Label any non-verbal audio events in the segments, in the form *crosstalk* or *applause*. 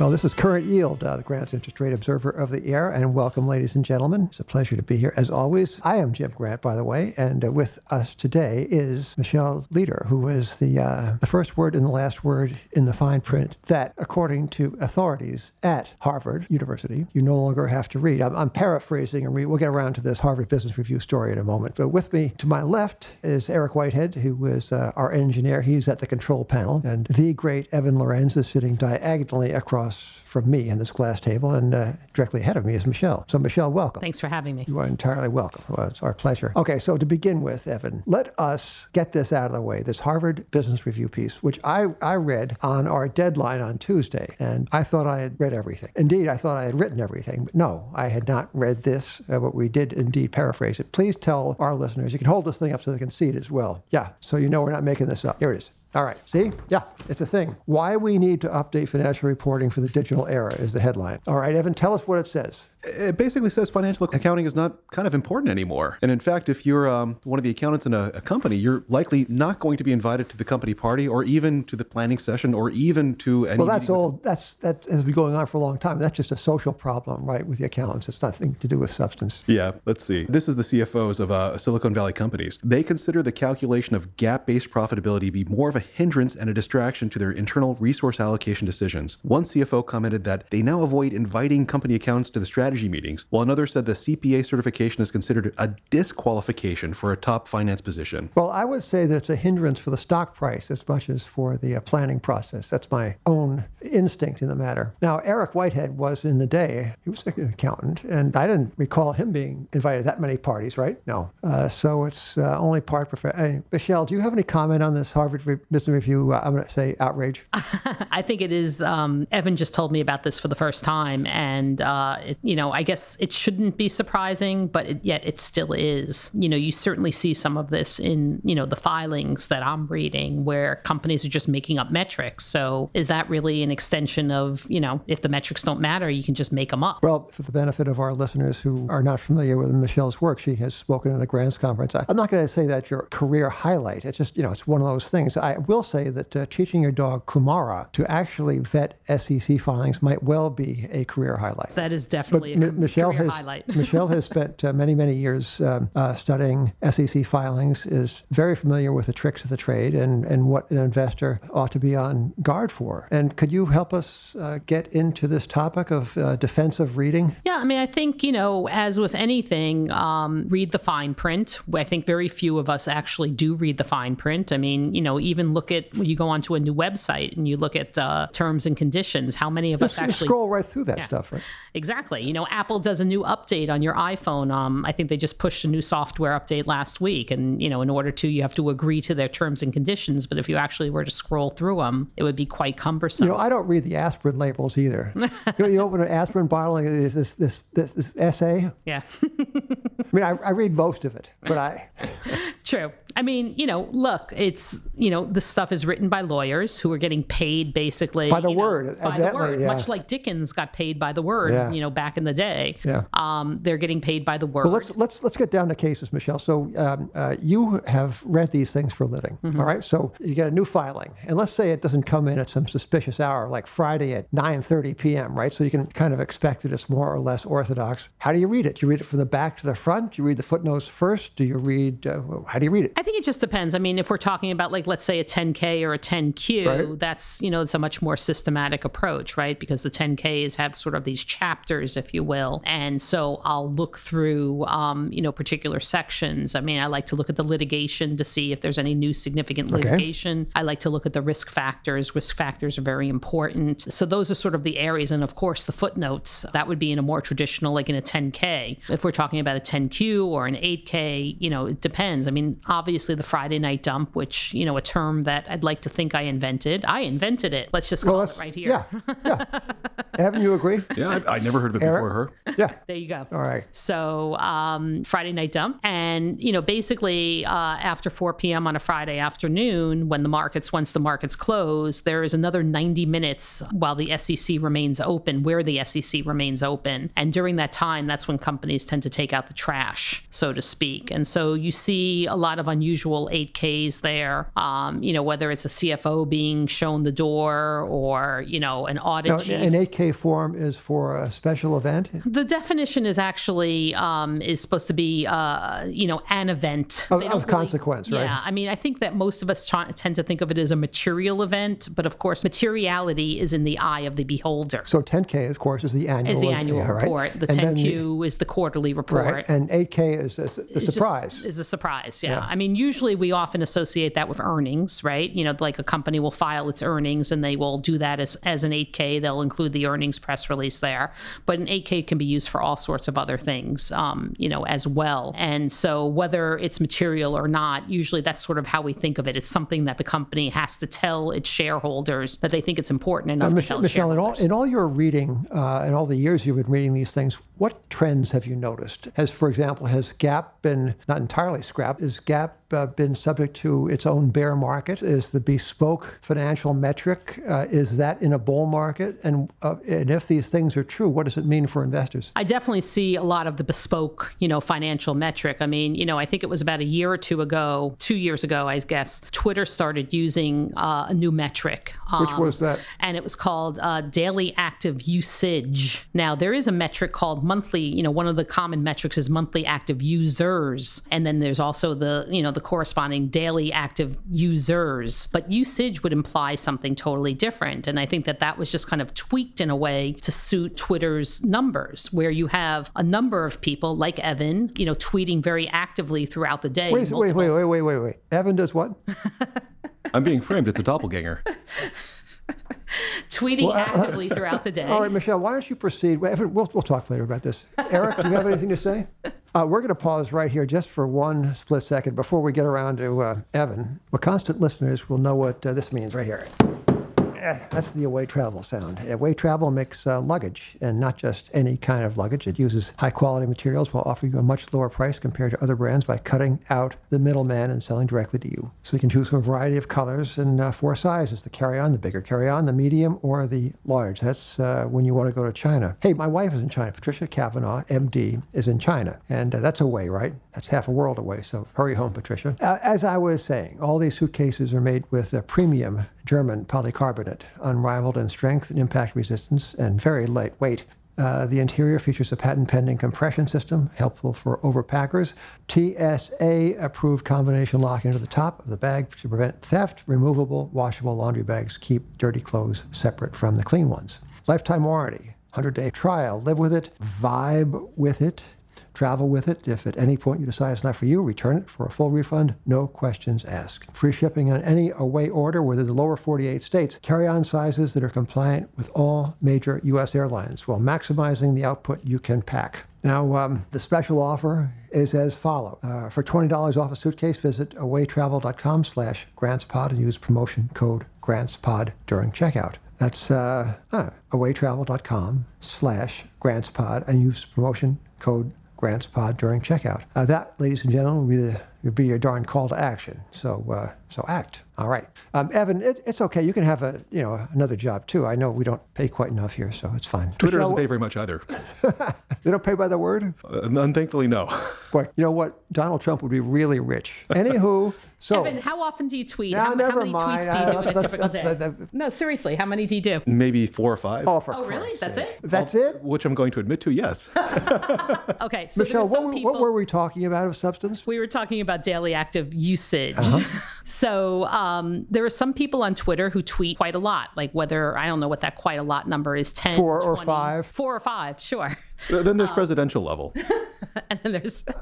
Well, this is Current Yield, uh, the Grant's Interest Rate Observer of the Air, and welcome, ladies and gentlemen. It's a pleasure to be here, as always. I am Jim Grant, by the way, and uh, with us today is Michelle Leder, who is the, uh, the first word and the last word in the fine print that, according to authorities at Harvard University, you no longer have to read. I'm, I'm paraphrasing, and we, we'll get around to this Harvard Business Review story in a moment. But with me to my left is Eric Whitehead, who is uh, our engineer. He's at the control panel, and the great Evan Lorenz is sitting diagonally across from me in this glass table, and uh, directly ahead of me is Michelle. So, Michelle, welcome. Thanks for having me. You are entirely welcome. Well, it's our pleasure. Okay, so to begin with, Evan, let us get this out of the way. This Harvard Business Review piece, which I, I read on our deadline on Tuesday, and I thought I had read everything. Indeed, I thought I had written everything, but no, I had not read this, uh, but we did indeed paraphrase it. Please tell our listeners, you can hold this thing up so they can see it as well. Yeah, so you know we're not making this up. Here it is. All right. See? Yeah, it's a thing. Why we need to update financial reporting for the digital era is the headline. All right, Evan, tell us what it says. It basically says financial accounting is not kind of important anymore. And in fact, if you're um, one of the accountants in a, a, company, you're likely not going to be invited to the company party or even to the planning session or even to any. Well, that's all. With... That's that has been going on for a long time. That's just a social problem, right, with the accountants. It's nothing to do with substance. Yeah. Let's see. This is the CFOs of uh, Silicon Valley companies. They consider the calculation of GAAP-based profitability to be more of a hindrance and a distraction to their internal resource allocation decisions. One CFO commented that they now avoid inviting company accountants to the strategy strategy meetings, while another said the CPA certification is considered a disqualification for a top finance position. Well, I would say that it's a hindrance for the stock price as much as for the uh, planning process. That's my own instinct in the matter. Now, Eric Whitehead was in the day, he was an accountant, and I didn't recall him being invited to that many parties, right? No. Uh, so it's uh, only part professional. Michelle, do you have any comment on this Harvard Business Review, uh, I'm going to say outrage? *laughs* I think it is. Um, Evan just told me about this for the first time, and, uh, it, you know, know, I guess it shouldn't be surprising, but it, yet it still is. You know, you certainly see some of this in, you know, the filings that I'm reading where companies are just making up metrics. So is that really an extension of, you know, if the metrics don't matter, you can just make them up? Well, for the benefit of our listeners who are not familiar with Michelle's work, she has spoken at a Grants Conference. I, am not going to say that's your career highlight. It's just, you know, it's one of those things. I will say that uh, teaching your dog Kumara to actually vet SEC filings might well be a career highlight. That is definitely M- Michelle has highlight. *laughs* Michelle has spent uh, many many years um, uh, studying SEC filings. Is very familiar with the tricks of the trade and and what an investor ought to be on guard for. And could you help us uh, get into this topic of uh, defensive reading? Yeah, I mean, I think you know, as with anything, um, read the fine print. I think very few of us actually do read the fine print. I mean, you know, even look at when you go onto a new website and you look at uh, terms and conditions. How many of Just us actually scroll right through that yeah. stuff, right? Exactly. You know, Apple does a new update on your iPhone. Um, I think they just pushed a new software update last week, and you know, in order to, you have to agree to their terms and conditions. But if you actually were to scroll through them, it would be quite cumbersome. You know, I don't read the aspirin labels either. *laughs* you, know, you open an aspirin bottle, and this this this this, this essay. Yeah. *laughs* I mean, I, I read most of it, but I. True. I mean, you know, look, it's you know, this stuff is written by lawyers who are getting paid basically by the word, know, by the word, yeah. much like Dickens got paid by the word, yeah. you know, back in the day. Yeah. Um, they're getting paid by the word. Well, let's let's let's get down to cases, Michelle. So um, uh, you have read these things for a living, mm-hmm. all right? So you get a new filing, and let's say it doesn't come in at some suspicious hour, like Friday at 9:30 p.m., right? So you can kind of expect that it's more or less orthodox. How do you read it? Do you read it from the back to the front? Do you read the footnotes first? Do you read? Uh, how do you read it? I think it just depends. I mean, if we're talking about like let's say a 10K or a 10Q, right. that's, you know, it's a much more systematic approach, right? Because the 10Ks have sort of these chapters, if you will. And so I'll look through um, you know, particular sections. I mean, I like to look at the litigation to see if there's any new significant litigation. Okay. I like to look at the risk factors. Risk factors are very important. So those are sort of the areas and of course the footnotes. That would be in a more traditional like in a 10K. If we're talking about a 10Q or an 8K, you know, it depends. I mean, obviously the Friday night dump, which, you know, a term that I'd like to think I invented. I invented it. Let's just call well, it right here. Yeah. Yeah. *laughs* Haven't you agree? Yeah, I, I never heard of it Eric? before her. Yeah. There you go. All right. So um, Friday night dump. And, you know, basically uh, after 4 p.m. on a Friday afternoon, when the markets, once the markets close, there is another 90 minutes while the SEC remains open, where the SEC remains open. And during that time, that's when companies tend to take out the trash, so to speak. And so you see a lot of unusual 8Ks there. Um, you know, whether it's a CFO being shown the door or, you know, an audit Now, chief. an 8K form is for a special event. The definition is actually um, is supposed to be, uh, you know, an event Of- of consequence, right? Yeah, I mean, I think that most of us try, tend to think of it as a material event, but of course, materiality is in the eye of the beholder. So 10K, of course, is the annual. Is the annual yeah, right? report. The And 10Q is the quarterly report. right, and 8K is the, the It's just- surprise. is a surprise. Yeah. I mean, usually we often associate that with earnings, right? You know, like a company will file its earnings and they will do that as, as an 8K. They'll include the earnings press release there. But an 8K can be used for all sorts of other things, um, you know, as well. And so whether it's material or not, usually that's sort of how we think of it. It's something that the company has to tell its shareholders that they think it's important enough to Mich- tell Michelle, in all, in all your reading, uh, in all the years you've been reading these things, what trends have you noticed? Has, for example, has GAAP been not entirely scrapped? Is GAAP uh, been subject to its own bear market? Is the bespoke financial metric uh, is that in a bull market? And uh, and if these things are true, what does it mean for investors? I definitely see a lot of the bespoke, you know, financial metric. I mean, you know, I think it was about a year or two ago, two years ago, I guess, Twitter started using uh, a new metric. Which um, was that? and it was called uh, daily active usage. Now, there is a metric called monthly, you know, one of the common metrics is monthly active users. And then there's also the, you know, the corresponding daily active users. But usage would imply something totally different. And I think that that was just kind of tweaked in a way to suit Twitter's numbers, where you have a number of people like Evan, you know, tweeting very actively throughout the day. Wait, wait, wait, wait, wait, wait, wait. Evan does what? *laughs* I'm being framed. It's a doppelganger. *laughs* Tweeting actively throughout the *laughs* day. All right, Michelle, why don't you proceed? Well, we'll, we'll talk later about this. Eric, do you have anything to say? *laughs* Uh, we're going to pause right here just for one split second before we get around to uh, Evan. Well, constant listeners will know what uh, this means right here. Eh, That's the away travel sound. Away travel makes uh, luggage, and not just any kind of luggage. It uses high quality materials while offering you a much lower price compared to other brands by cutting out the middleman and selling directly to you. So you can choose from a variety of colors and uh, four sizes the carry on, the bigger carry on, the medium, or the large. That's uh, when you want to go to China. Hey, my wife is in China. Patricia Kavanagh, MD, is in China. And uh, that's away, right? That's half a world away. So hurry home, Patricia. Uh, as I was saying, all these suitcases are made with a premium German polycarbonate, unrivaled in strength and impact resistance, and very lightweight. Uh, the interior features a patent pending compression system, helpful for overpackers. TSA approved combination lock into the top of the bag to prevent theft. Removable, washable laundry bags keep dirty clothes separate from the clean ones. Lifetime warranty, 100 day trial. Live with it, vibe with it. Travel with it. If at any point you decide it's not for you, return it for a full refund, no questions asked. Free shipping on any away order within the lower 48 states. Carry on sizes that are compliant with all major U.S. airlines while maximizing the output you can pack. Now, um, the special offer is as follows. Uh, for $20 off a suitcase, visit awaytravel.com slash grantspod and use promotion code grantspod during checkout. That's uh, uh, awaytravel.com slash grantspod and use promotion code grantspod during checkout. Uh, that, ladies and gentlemen, will be, the, will be your darn call to action. So, uh, so act. All right, um, Evan, it, it's okay. You can have a you know another job too. I know we don't pay quite enough here, so it's fine. Twitter Michelle, doesn't pay very much either. *laughs* They don't pay by the word. Uh, unthankfully, no. *laughs* but you know what? Donald Trump would be really rich. Anywho, *laughs* so Evan, how often do you tweet? Now, how, how many mind. tweets do you do in a that's- typical that's- day? that- no, seriously, how many do you do? Maybe four or five. oh, for Oh, really? Christ's That's sake. it? That's it. Which I'm going to admit to, yes. Okay, so Michelle, are what, were- people. what were we talking about of substance? we were talking about daily active usage. Uh-huh. *laughs* So um, there are some people on Twitter who tweet quite a lot, like whether I don't know what that quite a lot number is 10, Four or five? Four or five, sure. then Um, there's presidential level. *laughs* and then there's *laughs*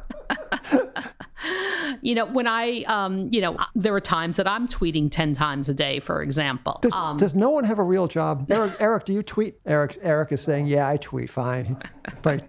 you know when i um you know there are times that i'm tweeting 10 times a day for example Does, um, does no one have a real job? Eric, *laughs* Eric, do you tweet? Eric, Eric is saying, yeah, I tweet fine. *laughs* But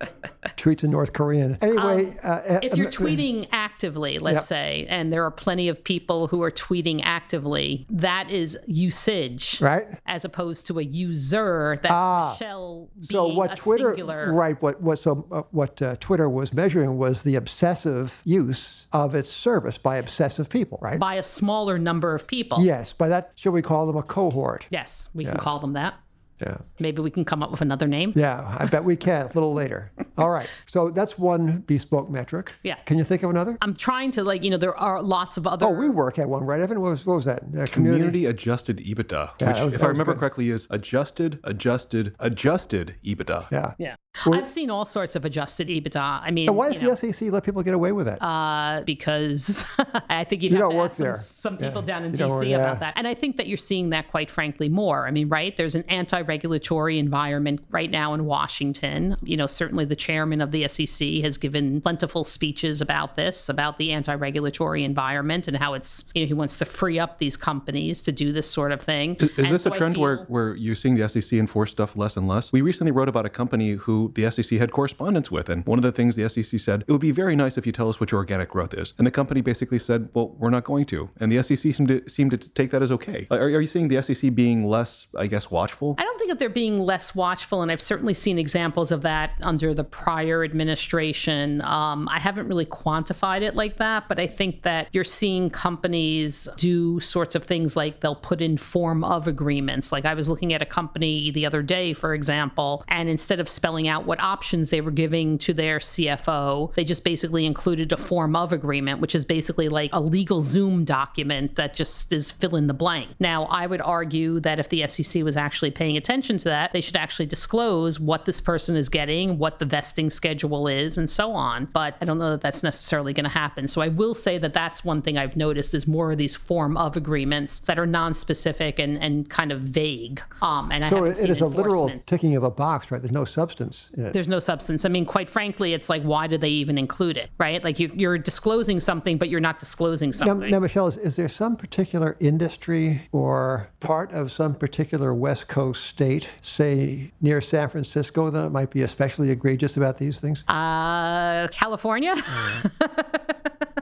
tweets in North Korean. Anyway, uh, Um, if you're uh, tweeting actively let's Yep. say and there are plenty of people who are tweeting actively that is usage Right. as opposed to a user that's Ah. Michelle being So what a Twitter, singular right? What what so uh, what uh, Twitter was measuring was the obsessive use of its service by obsessive people, right? by a smaller number of people yes, by that should we call them a cohort? yes we can call them that Yeah. Maybe we can come up with another name. Yeah, I bet we can a little later. *laughs* All right. So that's one bespoke metric. Yeah. Can you think of another? I'm trying to like, you know, there are lots of other. Oh, WeWork at one, right, Evan? What was, what was that? Uh, Community adjusted EBITDA, Yeah, which, was- if I remember good. correctly, is adjusted, adjusted, adjusted EBITDA. Yeah. Yeah. I've seen all sorts of adjusted EBITDA. I mean, And why you does know, the SEC let people get away with that? uh, because *laughs* I think you'd You have to work ask some, some people Yeah. down in You DC work- about yeah. that. And I think that you're seeing that quite frankly more. I mean, right? There's an anti-regulatory environment right now in Washington. You know, certainly the chairman of the SEC has given plentiful speeches about this, about the anti-regulatory environment and how it's, you know, he wants to free up these companies to do this sort of thing. Is And this so a I trend where, feel- where you're seeing the SEC enforce stuff less and less? We recently wrote about a company who the SEC had correspondence with, and one of the things the SEC said, it would be very nice if you tell us what your organic growth is. And the company basically said, well, we're not going to. And the SEC seemed to, seemed to take that as okay. Are, are you seeing the SEC being less, I guess, watchful? I don't think that they're being less watchful, and I've certainly seen examples of that under the prior administration. Um, I haven't really quantified it like that, but I think that you're seeing companies do sorts of things like they'll put in form of agreements. Like I was looking at a company the other day, for example, and instead of spelling out what options they were giving to their CFO, they just basically included a form of agreement, which is basically like a LegalZoom document that just is fill in the blank. Now, I would argue that if the SEC was actually paying attention to that, they should actually disclose what this person is getting, what the vesting schedule is, and so on. But I don't know that that's necessarily going to happen. So I will say that that's one thing I've noticed is more of these form of agreements that are non-specific and, and kind of vague. Um, and I so haven't it, seen it is a literal ticking of a box, right? There's no substance in it. There's no substance. I mean, quite frankly, it's like, why did they even include it, right? Like you, you're disclosing something, but you're not disclosing something. now, Michelle, is, is there some particular industry or part of some particular West Coast state, say near San Francisco, that might be especially egregious about these things? Uh, California? *laughs*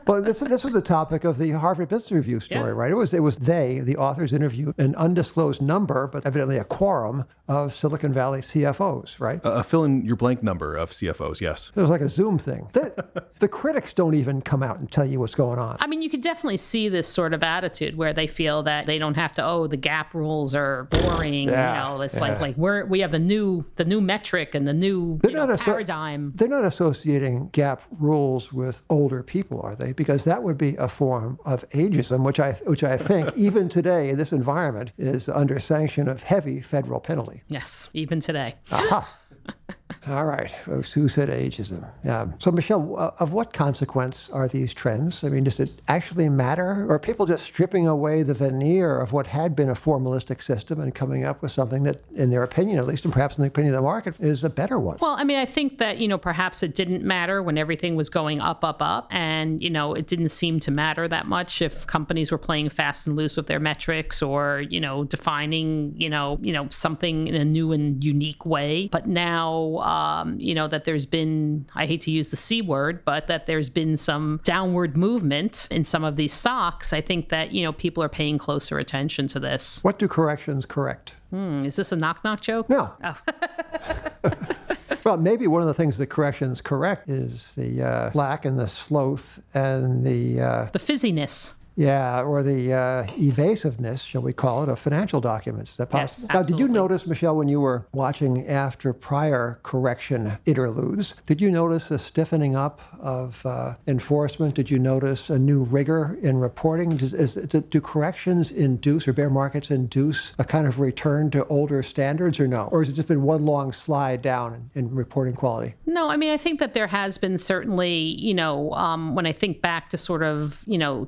Well, this, this was the topic of the Harvard Business Review story, Yeah. right? It was it was they, the authors, interviewed an undisclosed number, but evidently a quorum of Silicon Valley CFOs, right? A, a fill in your blank number of CFOs, yes. It was like a Zoom thing. The, *laughs* the critics don't even come out and tell you what's going on. I mean, you could definitely see this sort of attitude where they feel that they don't have to. Oh, the GAAP rules are boring. Yeah, you know, it's yeah. like like we're we have the new the new metric and the new you know, not a paradigm. They're not associating GAAP rules with older people, are they? Because that would be a form of ageism, which I which I think *laughs* even today in this environment is under sanction of heavy federal penalty. yes, even today. Aha. *laughs* All right. Who said ageism? Yeah. So, Michelle, uh, of what consequence are these trends? I mean, does it actually matter? Or are people just stripping away the veneer of what had been a formalistic system and coming up with something that, in their opinion at least, and perhaps in the opinion of the market, is a better one? Well, I mean, I think that, you know, perhaps it didn't matter when everything was going up, up, up. And, you know, it didn't seem to matter that much if companies were playing fast and loose with their metrics or, you know, defining, you know, you know, something in a new and unique way. But now, um, you know, that there's been, I hate to use the C word, but that there's been some downward movement in some of these stocks. I think that, you know, people are paying closer attention to this. What do corrections correct? Hmm, is this a knock knock joke? No. *laughs* well, maybe one of the things that corrections correct is the uh, lack and the sloth and the uh, The fizziness. Yeah, or the uh, evasiveness, shall we call it, of financial documents. Is that Yes, possible? now, did you notice, Michelle, when you were watching after prior correction interludes, did you notice a stiffening up of uh, enforcement? Did you notice a new rigor in reporting? Does, is, is, do corrections induce or bear markets induce a kind of return to older standards or no? Or has it just been one long slide down in, in reporting quality? No, I mean, I think that there has been certainly, you know, um, when I think back to sort of, you know,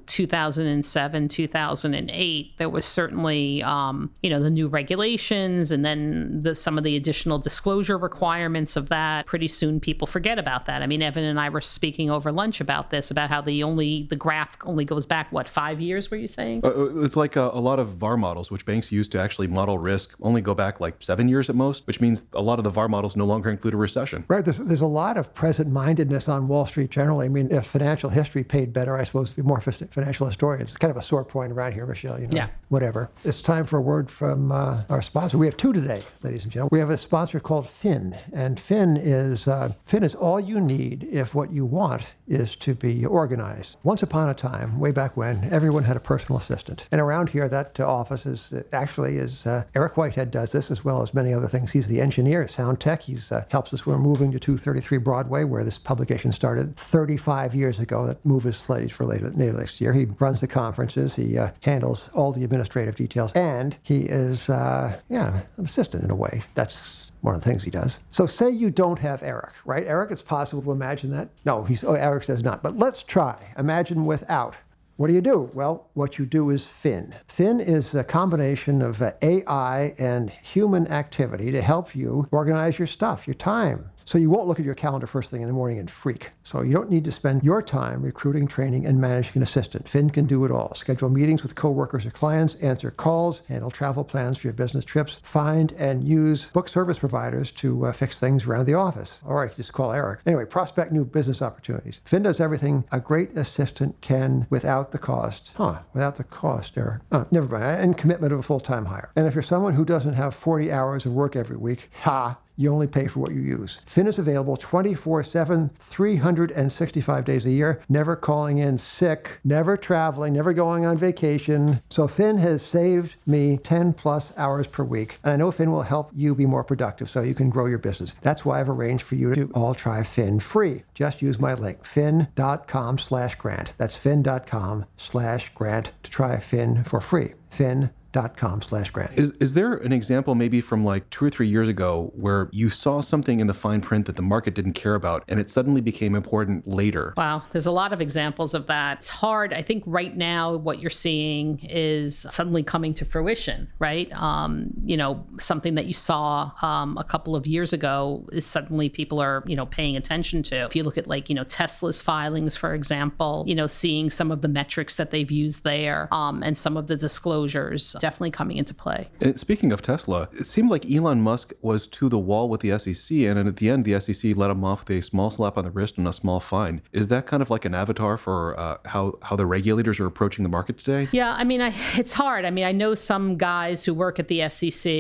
2007, 2008, there was certainly, um, you know, the new regulations and then the, some of the additional disclosure requirements of that. Pretty soon people forget about that. I mean, Evan and I were speaking over lunch about this, about how the only, the graph only goes back, what, five years, were you saying? Uh, It's like a, a lot of VAR models, which banks use to actually model risk, only go back like seven years at most, which means a lot of the VAR models no longer include a recession. Right. There's, there's a lot of present mindedness on Wall Street generally. I mean, if financial history paid better, I suppose it'd be more financial historians. It's kind of a sore point around here, Michelle. You know? Yeah. whatever. It's time for a word from uh, our sponsor. We have two today, ladies and gentlemen. We have a sponsor called Fin, and Fin is uh, Fin is all you need if what you want is to be organized. Once upon a time, way back when, everyone had a personal assistant, and around here, that uh, office is uh, actually is uh, Eric Whitehead does this as well as many other things. He's the engineer, sound tech. He's uh, helps us. We're moving to 233 Broadway, where this publication started 35 years ago. That move is slated for later, later next year. He runs the conferences. He uh, handles all the administrative details, and he is, uh, yeah, an assistant in a way. That's one of the things he does. So say you don't have Eric, right? Eric, it's possible to imagine that. No, he's, oh, Eric says not. But let's try. Imagine without. What do you do? Well, what you do is Fin. Fin is a combination of uh, AI and human activity to help you organize your stuff, your time, so you won't look at your calendar first thing in the morning and freak. So you don't need to spend your time recruiting, training, and managing an assistant. Fin can do it all. Schedule meetings with coworkers or clients, answer calls, handle travel plans for your business trips, find and use book service providers to uh, fix things around the office. Or just call Eric. Anyway, prospect new business opportunities. Fin does everything a great assistant can without the cost. Huh, without the cost, Eric. Never mind. And commitment of a full-time hire. And if you're someone who doesn't have 40 hours of work every week, ha, you only pay for what you use. Fin is available 24 7, 365 days a year, never calling in sick, never traveling, never going on vacation. So Fin has saved me 10 plus hours per week. And I know Fin will help you be more productive so you can grow your business. That's why I've arranged for you to all try Fin free. Just use my link, fin.com slash grant. That's fin.com slash grant to try Fin for free. Fin dot com slash grant. Is, is there an example maybe from like two or three years ago where you saw something in the fine print that the market didn't care about and it suddenly became important later? Wow, there's a lot of examples of that. It's hard. I think right now what you're seeing is suddenly coming to fruition, right? Um, you know, something that you saw um, a couple of years ago is suddenly people are, you know, paying attention to. If you look at like, you know, Tesla's filings, for example, you know, seeing some of the metrics that they've used there um, and some of the disclosures definitely coming into play. And speaking of Tesla, it seemed like Elon Musk was to the wall with the SEC, and at the end, the SEC let him off with a small slap on the wrist and a small fine. Is that kind of like an avatar for uh, how how the regulators are approaching the market today? Yeah, I mean, I, *laughs* it's hard. I mean, I know some guys who work at the SEC.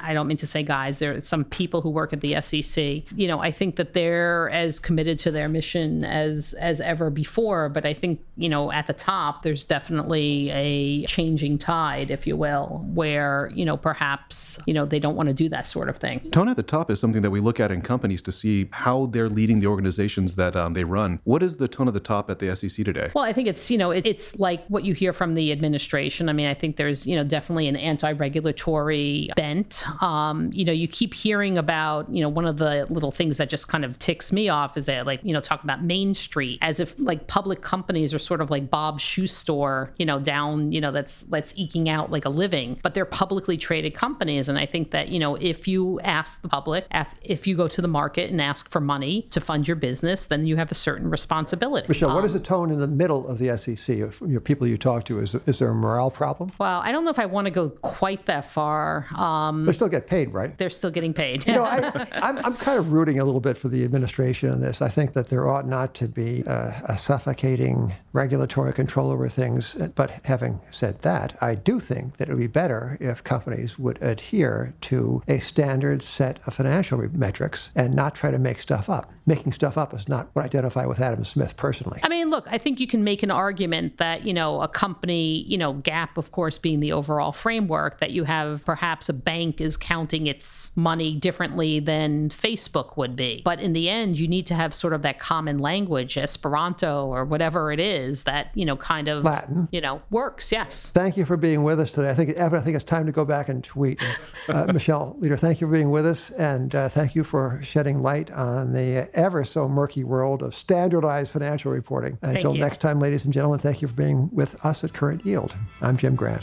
I don't mean to say guys. There are some people who work at the SEC. You know, I think that they're as committed to their mission as as ever before. But I think you know, at the top, there's definitely a changing tide, if you will, where, you know, perhaps, you know, they don't want to do that sort of thing. Tone at the top is something that we look at in companies to see how they're leading the organizations that um, they run. What is the tone of the top at the SEC today? Well, I think it's, you know, it, it's like what you hear from the administration. I mean, I think there's, you know, definitely an anti regulatory bent. Um, you know, you keep hearing about, you know, one of the little things that just kind of ticks me off is that, like, you know, talk about Main Street as if like public companies are sort of like Bob's shoe store, you know, down, you know, that's that's eking out like a living, but they're publicly traded companies. And I think that, you know, if you ask the public, if you go to the market and ask for money to fund your business, then you have a certain responsibility. Michelle, um, what is the tone in the middle of the SEC? Your people you talk to, is, is there a morale problem? Well, I don't know if I want to go quite that far. Um, they still get paid, right? They're still getting paid. you know, I, *laughs* I'm, I'm kind of rooting a little bit for the administration on this. I think that there ought not to be a, a suffocating regulatory control over things. But having said that, I do think that it would be better if companies would adhere to a standard set of financial metrics and not try to make stuff up. Making stuff up is not what I identify with Adam Smith personally. I mean, look, I think you can make an argument that, you know, a company, you know, GAAP, of course, being the overall framework, that you have perhaps a bank is counting its money differently than Facebook would be. But in the end, you need to have sort of that common language, Esperanto or whatever it is that, you know, kind of, Latin. you know, works. Yes. Thank you for being with us today. I think, Evan, I think it's time to go back and tweet. Uh, *laughs* Michelle Leder, thank you for being with us. And uh, thank you for shedding light on the ever so murky world of standardized financial reporting. Until next time, ladies and gentlemen, thank you for being with us at Current Yield. I'm Jim Grant.